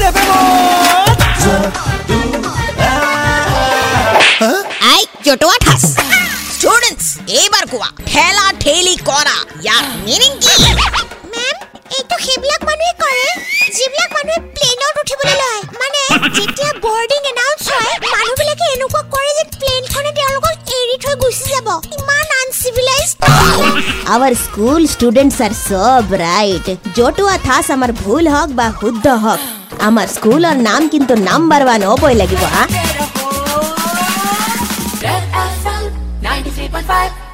ৰে আই জটোয়া ঠাস স্টুডেন্টস এইবাৰ কোৱা ঠেলা ঠেলি কৰা ইয়াৰ মিনিং কি মেম এইটো সেইবিলাক মানুহে কৰে যিবিলাক মানুহে প্লেনত উঠিবলৈ লয় মানে যেতিয়া বৰ্ডিং এনাউন্স হয় মানুহবিলাকে এনেকুৱা কৰে যে প্লেনখনে তেওঁলোকক এৰি থৈ গুচি যাব ইমান uncivilised our school students are so bright জতুৱা থাচ আমাৰ ভুল হওক বা শুদ্ধ হওক আমাৰ স্কুলৰ নাম কিন্তু নাম্বাৰ ওৱান হ'বই লাগিব হা Red FM 93.5